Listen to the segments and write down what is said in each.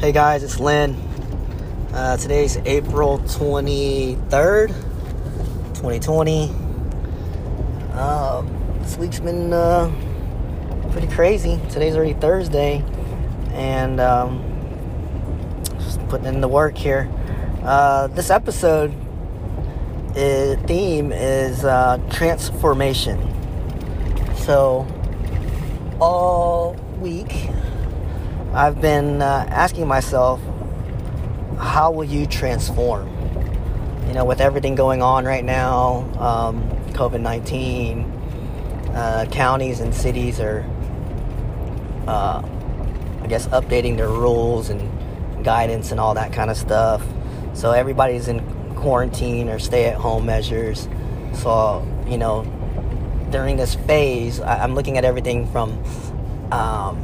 Hey guys, it's Lynn. Uh, today's April 23rd, 2020. Um, this week's been uh, pretty crazy. Today's already Thursday, and um, just putting in the work here. Uh, this episode is, theme is uh, transformation. So, all week I've been uh, asking myself, how will you transform? You know, with everything going on right now, um, COVID 19, uh, counties and cities are, uh, I guess, updating their rules and guidance and all that kind of stuff. So everybody's in quarantine or stay at home measures. So, you know, during this phase, I- I'm looking at everything from, um,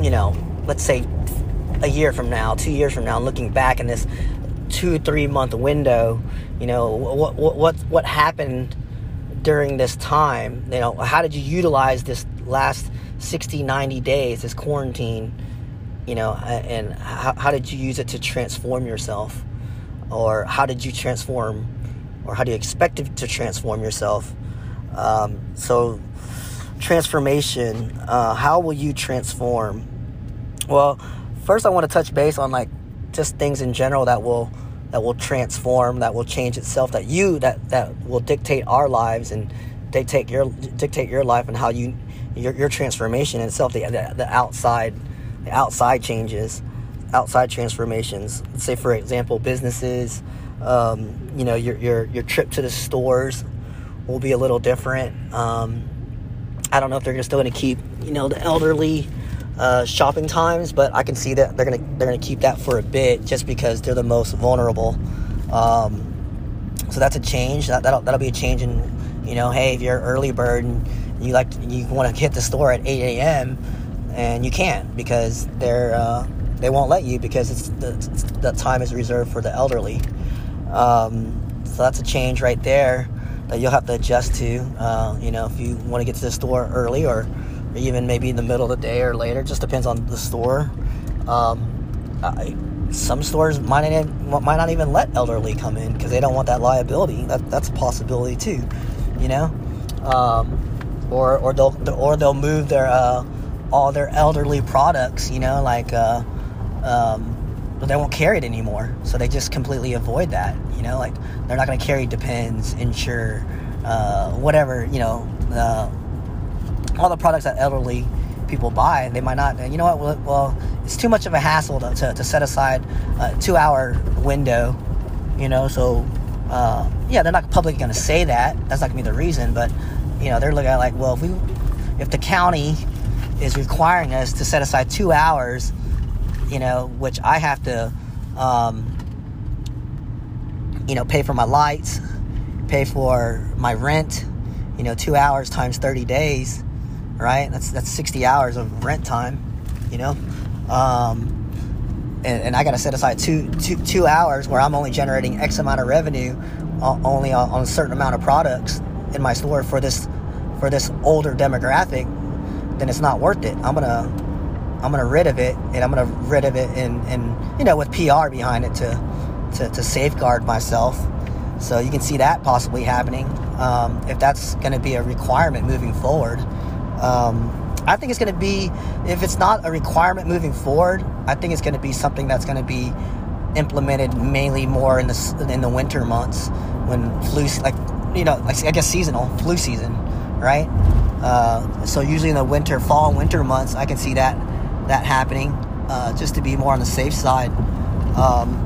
you know, let's say a year from now, two years from now, looking back in this two, three month window, you know, what, what, what, what happened during this time? You know, how did you utilize this last 60, 90 days, this quarantine, you know, and how, how did you use it to transform yourself? Or how did you transform, or how do you expect to transform yourself? Um, so, transformation, uh, how will you transform? Well, first I want to touch base on like just things in general that will that will transform, that will change itself, that you that that will dictate our lives and dictate your dictate your life and how you your, your transformation itself, the, the the outside the outside changes, outside transformations. Let's say for example, businesses, um, you know, your your your trip to the stores will be a little different. Um, I don't know if they're still going to keep, you know, the elderly uh, shopping times, but I can see that they're gonna they're gonna keep that for a bit just because they're the most vulnerable. Um, so that's a change. That that'll, that'll be a change in, you know, hey, if you're early bird and you like you want to hit the store at 8 a.m. and you can't because they're uh, they won't let you because it's the, the time is reserved for the elderly. Um, so that's a change right there that you'll have to adjust to. Uh, you know, if you want to get to the store early or even maybe in the middle of the day or later. Just depends on the store. Um, I, some stores might not, might not even let elderly come in because they don't want that liability. That, that's a possibility too, you know. Um, or or they'll or they'll move their uh, all their elderly products, you know, like uh, um, they won't carry it anymore. So they just completely avoid that, you know. Like they're not going to carry Depends, Ensure, uh, whatever, you know. Uh, all the products that elderly people buy, they might not. You know what? Well, well it's too much of a hassle to, to, to set aside a two-hour window. You know, so uh, yeah, they're not publicly going to say that. That's not going to be the reason, but you know, they're looking at like, well, if we, if the county is requiring us to set aside two hours, you know, which I have to, um, you know, pay for my lights, pay for my rent, you know, two hours times 30 days right? That's that's 60 hours of rent time, you know. Um, and, and I got to set aside two, two, two hours where I'm only generating X amount of revenue, only on, on, a certain amount of products in my store for this for this older demographic. Then it's not worth it. I'm gonna I'm gonna rid of it, and I'm gonna rid of it, and and you know with PR behind it to to, to safeguard myself. So you can see that possibly happening um, if that's going to be a requirement moving forward. Um, I think it's going to be, if it's not a requirement moving forward, I think it's going to be something that's going to be implemented mainly more in the in the winter months when flu, like you know, like I guess seasonal flu season, right? Uh, so usually in the winter, fall, winter months, I can see that that happening, uh, just to be more on the safe side. Um,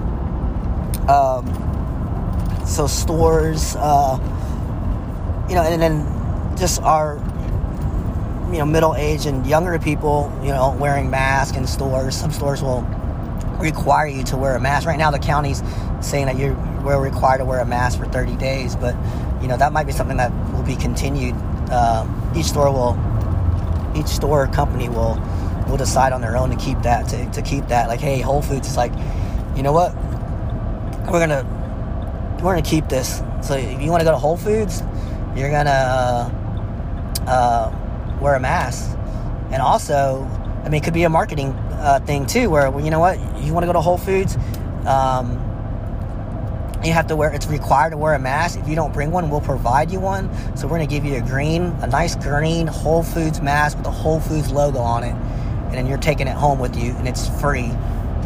um, so stores, uh, you know, and then just our you know middle aged and younger people you know wearing masks in stores. Some stores will require you to wear a mask. Right now the county's saying that you're we're required to wear a mask for 30 days but you know that might be something that will be continued. Uh, each store will each store company will will decide on their own to keep that to, to keep that. Like hey whole foods is like you know what? We're gonna we're gonna keep this. So if you want to go to whole foods you're gonna uh, uh, wear a mask. And also, I mean, it could be a marketing uh, thing too, where well, you know what, you want to go to Whole Foods. Um, you have to wear it's required to wear a mask. If you don't bring one we'll provide you one. So we're going to give you a green a nice green whole foods mask with the whole foods logo on it. And then you're taking it home with you and it's free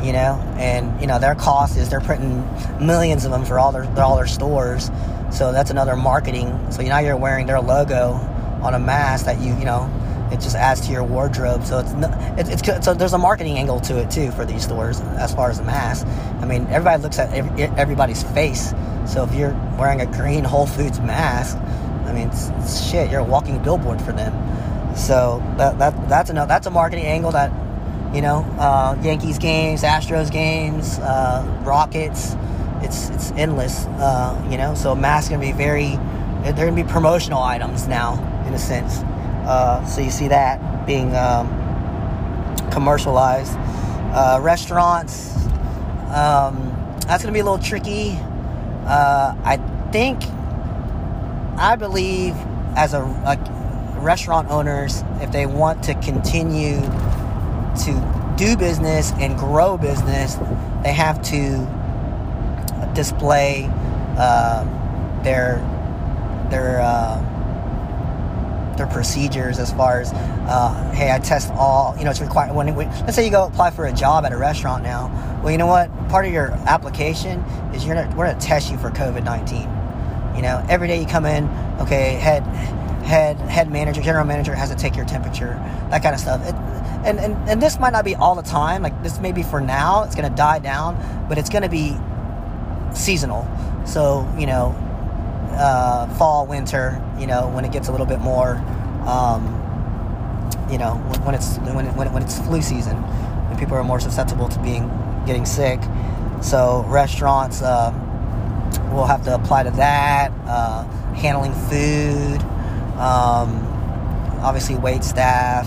you know? And you know their cost is they're printing millions of them for all their all their stores. So that's another marketing. So now you're wearing their logo on a mask that you you know it just adds to your wardrobe. So it's it's, it's so there's a marketing angle to it too for these stores as far as the mask. I mean, everybody looks at every, everybody's face. So if you're wearing a green Whole Foods mask, I mean, it's, it's shit. You're a walking billboard for them. So that, that that's another that's a marketing angle that you know uh, Yankees games, Astros games, uh, Rockets. It's it's endless. Uh, you know, so masks gonna be very. They're gonna be promotional items now a sense. Uh, so you see that being um, commercialized. Uh, restaurants, um, that's going to be a little tricky. Uh, I think, I believe, as a, a restaurant owners, if they want to continue to do business and grow business, they have to display uh, their their uh, their procedures as far as, uh, hey, I test all, you know, it's required. When, when, let's say you go apply for a job at a restaurant now. Well, you know what? Part of your application is you're gonna, we're going to test you for COVID 19. You know, every day you come in, okay, head, head, head manager, general manager has to take your temperature, that kind of stuff. It, and, and, and this might not be all the time. Like this may be for now, it's going to die down, but it's going to be seasonal. So, you know, uh, fall, winter, you know, when it gets a little bit more, um, you know, when, when it's when, when, when it's flu season, when people are more susceptible to being getting sick. So restaurants uh, will have to apply to that. Uh, handling food, um, obviously wait staff.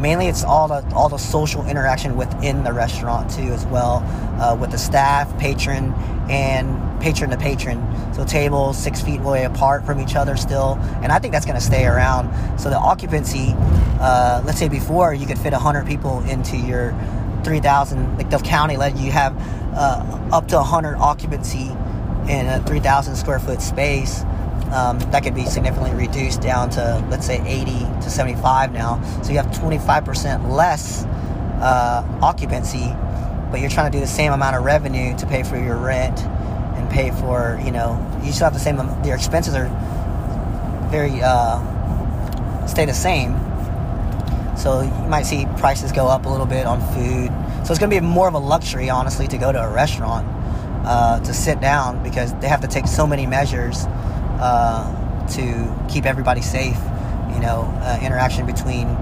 Mainly, it's all the all the social interaction within the restaurant too, as well, uh, with the staff, patron, and patron to patron. So tables six feet away apart from each other still, and I think that's going to stay around. So the occupancy, uh, let's say before you could fit hundred people into your 3,000, like the county let you have uh, up to 100 occupancy in a 3,000 square foot space. Um, that could be significantly reduced down to let's say 80 to 75 now. So you have 25% less uh, occupancy, but you're trying to do the same amount of revenue to pay for your rent and pay for, you know, you still have the same, your expenses are very, uh, stay the same. So you might see prices go up a little bit on food. So it's going to be more of a luxury, honestly, to go to a restaurant uh, to sit down because they have to take so many measures uh, to keep everybody safe. You know, uh, interaction between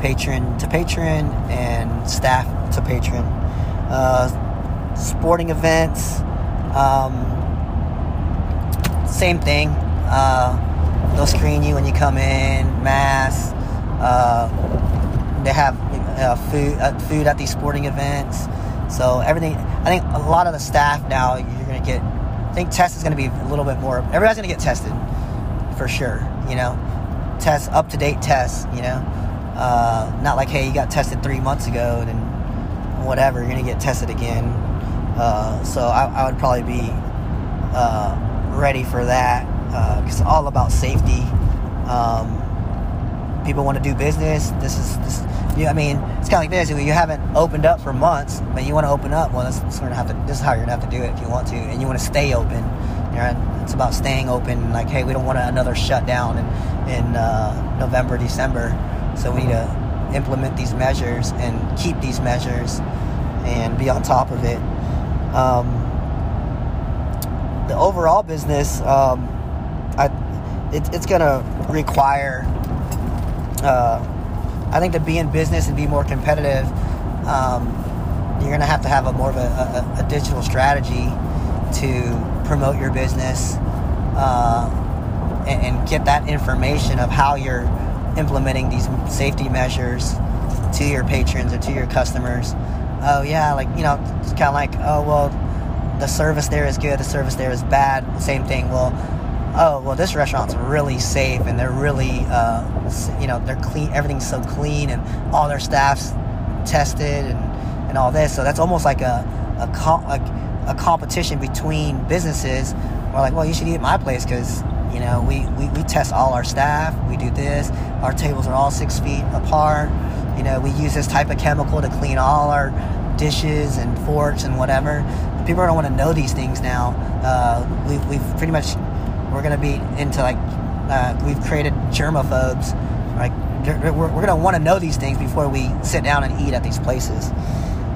patron to patron and staff to patron. Uh, sporting events, um, same thing. Uh, they'll screen you when you come in, masks. Uh, they have food food at these sporting events. So everything. I think a lot of the staff now you're gonna get. Think test is gonna be a little bit more. Everybody's gonna get tested for sure. You know, test up to date tests. You know, uh, not like hey you got tested three months ago and then whatever you're gonna get tested again uh, so I, I, would probably be uh, ready for that uh, it's all about safety. Um, people want to do business. This is this. Yeah, I mean, it's kind of like this. You haven't opened up for months, but you want to open up. Well, gonna have to. This is how you're gonna have to do it if you want to, and you want to stay open. You it's about staying open. Like, hey, we don't want another shutdown in in uh, November, December. So we need to implement these measures and keep these measures and be on top of it. Um, the overall business, um, I, it, it's going to require, uh, I think, to be in business and be more competitive. Um, you're going to have to have a more of a, a, a digital strategy to promote your business uh, and, and get that information of how you're implementing these safety measures to your patrons or to your customers oh yeah, like you know, it's kind of like oh well, the service there is good, the service there is bad. Same thing. Well, oh well this restaurant's really safe and they're really uh, you know they're clean everything's so clean and all their staff's tested and, and all this. So that's almost like a a, a, a competition between businesses. We're like well you should eat at my place because you know we, we, we test all our staff. We do this. Our tables are all six feet apart. You know we use this type of chemical to clean all our dishes and forks and whatever. People don't want to know these things now. Uh, we, we've pretty much we're going to be into like uh, we've created germaphobes. Like we're, we're going to want to know these things before we sit down and eat at these places.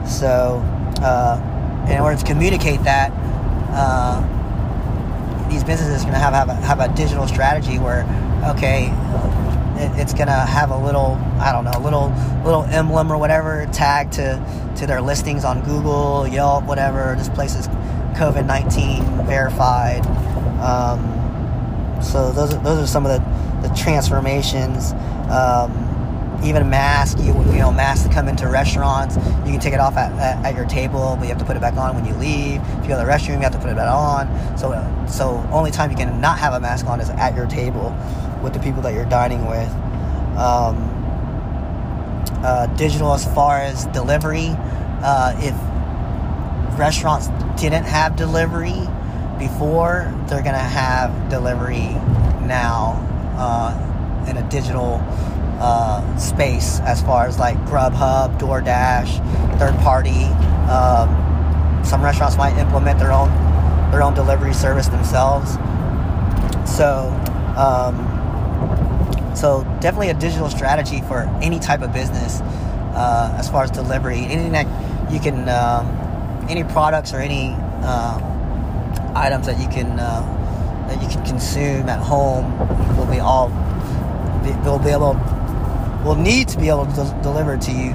So uh, in order to communicate that uh, these businesses are going to have, have, a, have a digital strategy where okay it, it's going to have a little i don't know little little emblem or whatever tag to to their listings on google yelp whatever. This place is covid-19 verified. Um, so those are, those are some of the, the transformations. Um, even mask, you, you know, masks that come into restaurants, you can take it off at, at, at, your table, but you have to put it back on when you leave. If you go to the restroom, you have to put it back on. So, so only time you can not have a mask on is at your table with the people that you're dining with. Um, uh, digital as far as delivery, uh, if restaurants didn't have delivery, before, they're going to have delivery now uh, in a digital uh, space as far as like Grubhub, DoorDash, third party. Um, some restaurants might implement their own their own delivery service themselves. So, um, so definitely a digital strategy for any type of business uh, as far as delivery. Anything that you can, um, any products or any uh, items that you can uh, that you can consume at home will be all will be able will need to be able to de- deliver to you,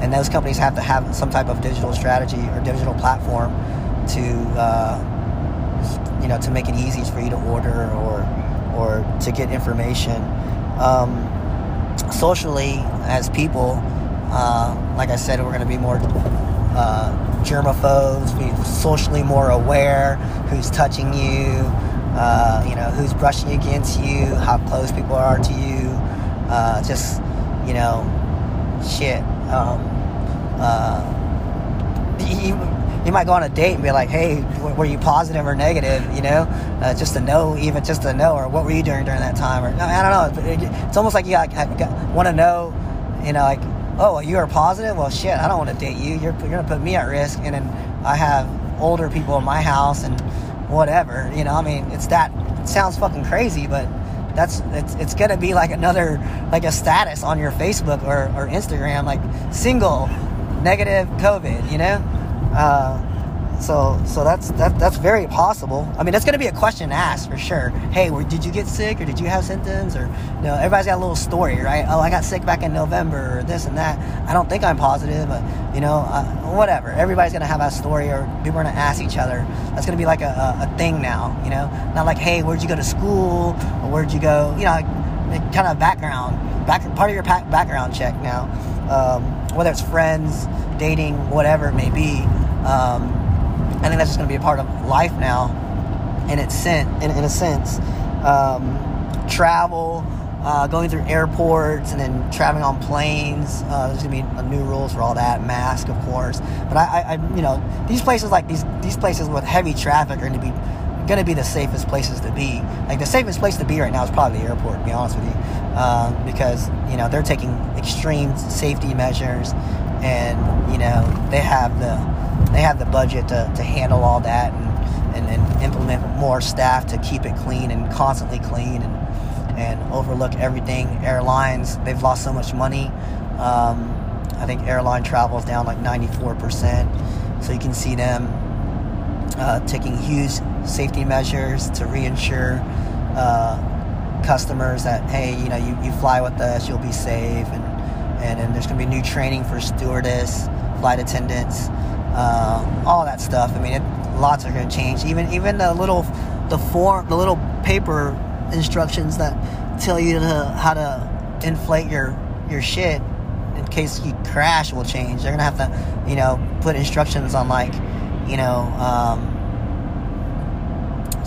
and those companies have to have some type of digital strategy or digital platform to uh, you know to make it easy for you to order or or to get information. Um, socially, as people, uh, like I said, we're going to be more uh, germaphobes, be socially more aware, who's touching you, uh, you know, who's brushing against you, how close people are to you, uh, just, you know, shit. Um, uh, you, you might go on a date and be like, hey, were you positive or negative, you know, uh, just to know, even just to know, or what were you doing during that time, or I don't know. It's almost like you want to know, you know, like oh, you are positive? Well, shit, I don't want to date you. You're, you're going to put me at risk. And then I have older people in my house and whatever. You know, I mean, it's that, it sounds fucking crazy, but that's, it's, it's going to be like another, like a status on your Facebook or, or Instagram, like single, negative COVID, you know? Uh, so so that's that, that's very possible. I mean, that's going to be a question asked for sure. Hey, did you get sick or did you have symptoms or you know, everybody's got a little story, right? Oh, I got sick back in November or this and that. I don't think I'm positive, but you know, uh, whatever. Everybody's going to have a story or people are going to ask each other. That's going to be like a, a, a, thing now, you know? Not like, hey, where'd you go to school or where'd you go, you know, like, kind of background, back part of your background check now. Um, whether it's friends, dating, whatever it may be. Um, I think that's just going to be a part of life now, in its in, in a sense. Um, travel, uh, going through airports, and then traveling on planes. Uh, there's going to be new rules for all that. Mask, of course. But I, I, you know, these places like these these places with heavy traffic are going to be going to be the safest places to be. Like the safest place to be right now is probably the airport. To be honest with you, uh, because you know they're taking extreme safety measures, and you know they have the they have the budget to, to handle all that and, and, and implement more staff to keep it clean and constantly clean and, and overlook everything. Airlines, they've lost so much money. Um, I think airline travel is down like 94%. So you can see them uh, taking huge safety measures to reinsure uh, customers that, hey, you know, you, you fly with us, you'll be safe. And, and, and there's going to be new training for stewardess, flight attendants uh, all that stuff. I mean, it, lots are going to change. Even even the little the form, the little paper instructions that tell you to, how to inflate your your shit in case you crash will change. They're gonna have to, you know, put instructions on like, you know, um,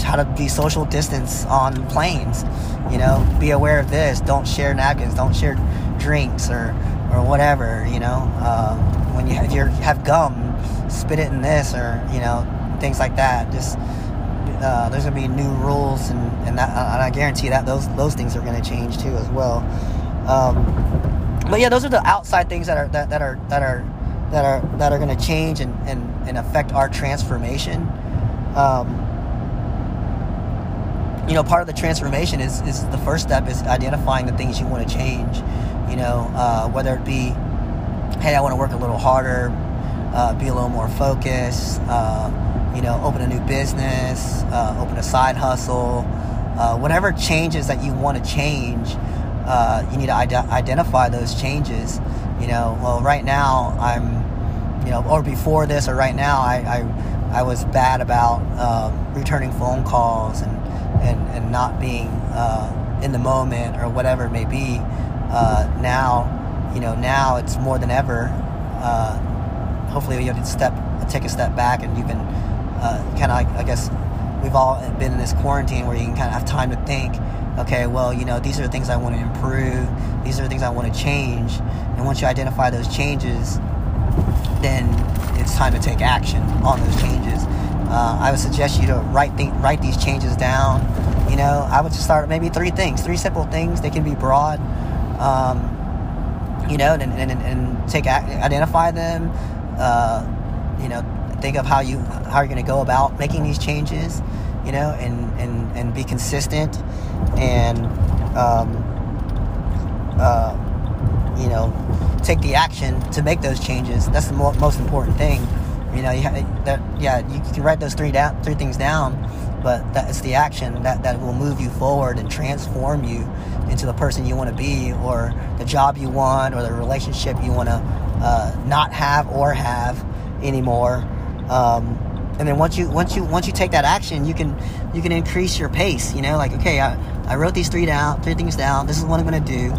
how to be social distance on planes. You know, be aware of this. Don't share napkins. Don't share drinks or or whatever. You know, uh, when you have, you have gum, spit it in this or you know things like that. Just uh, there's gonna be new rules and and, that, and I guarantee that those those things are gonna change too as well. Um, but yeah, those are the outside things that are that, that are that are that are that are to change and, and, and affect our transformation. Um, you know, part of the transformation is, is the first step is identifying the things you want to change. You know, uh, whether it be, hey, I want to work a little harder, uh, be a little more focused, uh, you know, open a new business, uh, open a side hustle, uh, whatever changes that you want to change, uh, you need to ide- identify those changes. You know, well, right now I'm, you know, or before this or right now I, I, I was bad about um, returning phone calls and, and, and not being uh, in the moment or whatever it may be. Now, you know, now it's more than ever. Uh, hopefully, you can step, take a step back, and you can uh, kind of, I guess, we've all been in this quarantine where you can kind of have time to think okay, well, you know, these are the things I want to improve, these are the things I want to change. And once you identify those changes, then it's time to take action on those changes. Uh, I would suggest you to write th- write these changes down. You know, I would just start maybe three things, three simple things. They can be broad. Um, you know, and, and, and take identify them. Uh, you know, think of how you how you're going to go about making these changes you know, and, and, and be consistent and, um, uh, you know, take the action to make those changes. That's the mo- most important thing. You know, you ha- that, yeah, you can write those three down, three things down, but that's the action that, that will move you forward and transform you into the person you want to be, or the job you want, or the relationship you want to uh, not have or have anymore. Um, and then once you once you once you take that action you can you can increase your pace you know like okay i, I wrote these three down three things down this is what i'm to do.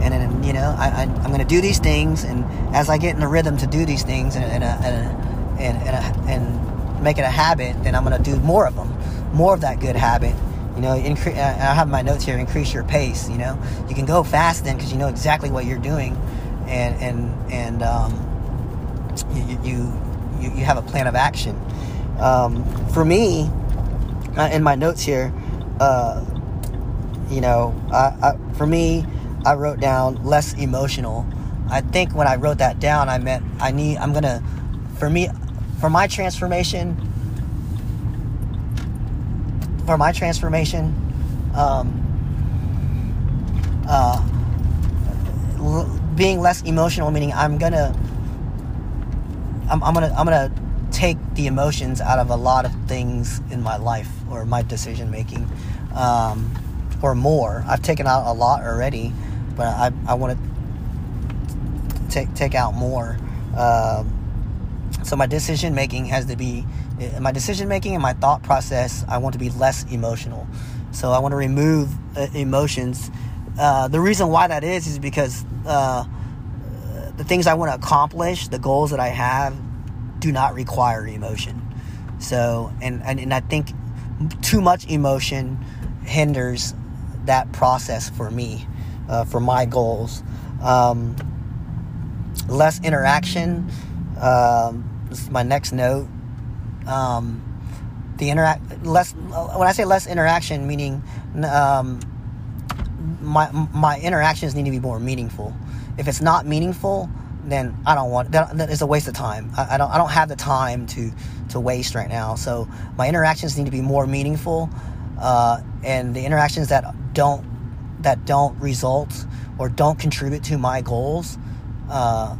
And then you know I, I, am to do these things and as i get in the rhythm to do these things and and, and, and, and, and make it a habit then i'm to do more of them more of that good habit. You know incre- i have my notes here increase your pace you know. You can go fast then because you know exactly what you're doing and and and um, you, you you have a plan of action um, for me, uh, in my notes here, uh, you know, I, I, for me, I wrote down less emotional. I think when I wrote that down, I meant I need, I'm gonna, for me, for my transformation, for my transformation, um, uh, being less emotional, meaning I'm gonna, I'm, I'm gonna, I'm gonna take the emotions out of a lot of things in my life or my decision making um, or more. I've taken out a lot already, but I, I want to take, take out more. Um, so my decision making has to be my decision making and my thought process. I want to be less emotional. So I want to remove uh, emotions. Uh, the reason why that is is because uh, the things I want to accomplish, the goals that I have, do not require emotion. So, and, and, and I think too much emotion hinders that process for me, uh, for my goals. Um, less interaction. Um, this is my next note. Um, the interact less. When I say less interaction, meaning um, my my interactions need to be more meaningful. If it's not meaningful, then I don't want that. Is a waste of time. I, I, don't. I don't have the time to to waste right now. So my interactions need to be more meaningful, uh, and the interactions that don't that don't result or don't contribute to my goals, uh,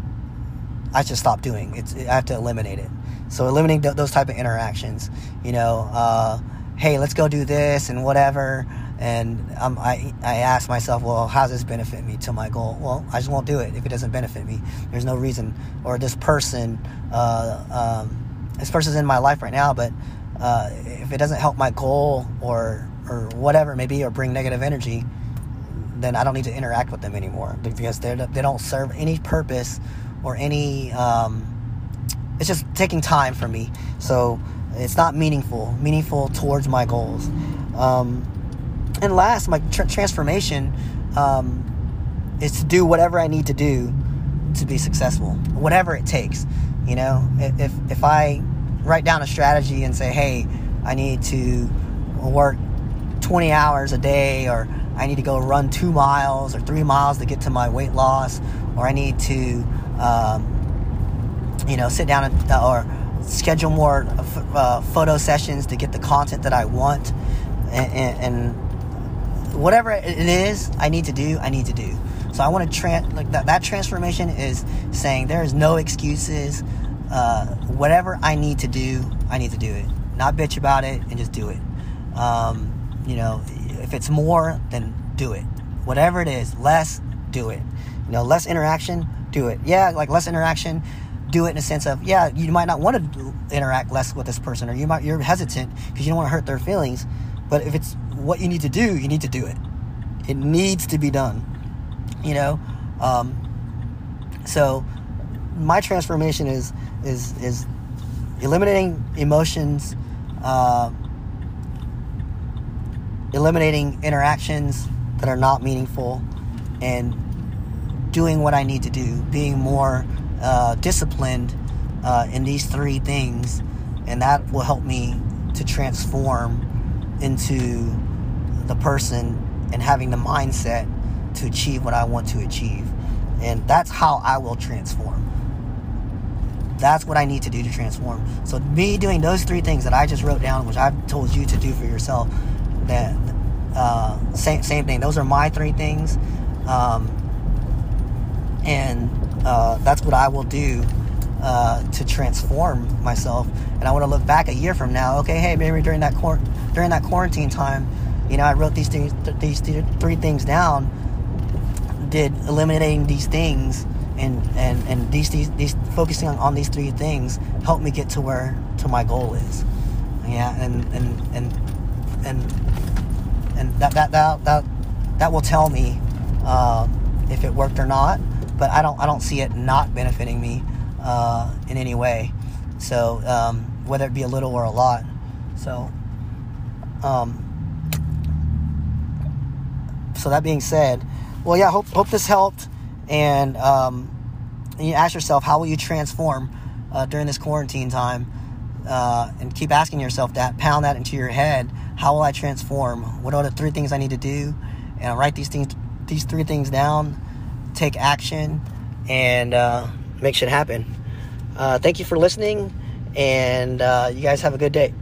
I just stop doing. It's I have to eliminate it. So eliminating th- those type of interactions. You know, uh, hey, let's go do this and whatever and I, I ask myself, well, how does this benefit me to my goal? Well, I just won't do it if it doesn't benefit me. There's no reason. Or this person, uh, um, this person's in my life right now, but uh, if it doesn't help my goal or or whatever it may be, or bring negative energy, then I don't need to interact with them anymore because they they don't serve any purpose or any. Um, it's just taking time for me. So It's not meaningful, meaningful towards my goals. Um, and last, my tr- transformation um, is to do whatever I need to do to be successful, whatever it takes. You know, if if I write down a strategy and say, hey, I need to work 20 hours a day, or I need to go run two miles or three miles to get to my weight loss, or I need to, um, you know, sit down and, uh, or schedule more uh, photo sessions to get the content that I want, and, and whatever it is I need to do, I need to do. So I want to trans like that. That transformation is saying there is no excuses. Uh, whatever I need to do, I need to do it. Not bitch about it and just do it. Um, you know, if it's more, then do it. Whatever it is, less, do it. You know, less interaction, do it. Yeah, like less interaction, do it in a sense of yeah, you might not want to interact less with this person, or you might you're hesitant because you don't want to hurt their feelings. But if it's what you need to do, you need to do it. It needs to be done. You know, um, so my transformation is is is eliminating emotions, uh, eliminating interactions that are not meaningful, and doing what I need to do, being more uh, disciplined uh, in these three things, and that will help me to transform into the person and having the mindset to achieve what I want to achieve. And that's how I will transform. That's what I need to do to transform. So me doing those three things that I just wrote down, which I've told you to do for yourself, that uh, same same thing. Those are my three things, um, and uh, that's what I will do uh, to transform myself. And I want to look back a year from now. Okay, hey, maybe during that quor- during that quarantine time, you know, I wrote these things, these three things down. Did eliminating these things and and and these these, these focusing on, on these three things help me get to where to my goal is. Yeah, and and and and and that that that that, that will tell me uh, if it worked or not. But I don't I don't see it not benefiting me uh, in any way. So um, whether it be a little or a lot. So um, so that being said, well, yeah, hope hope this helped, and um, you ask yourself, how will you transform uh, during this quarantine time? Uh, and keep asking yourself that, pound that into your head. How will I transform? What are the three things I need to do? And write these things, these three things down. Take action, and uh, make shit happen. Uh, thank you for listening, and uh, you guys have a good day.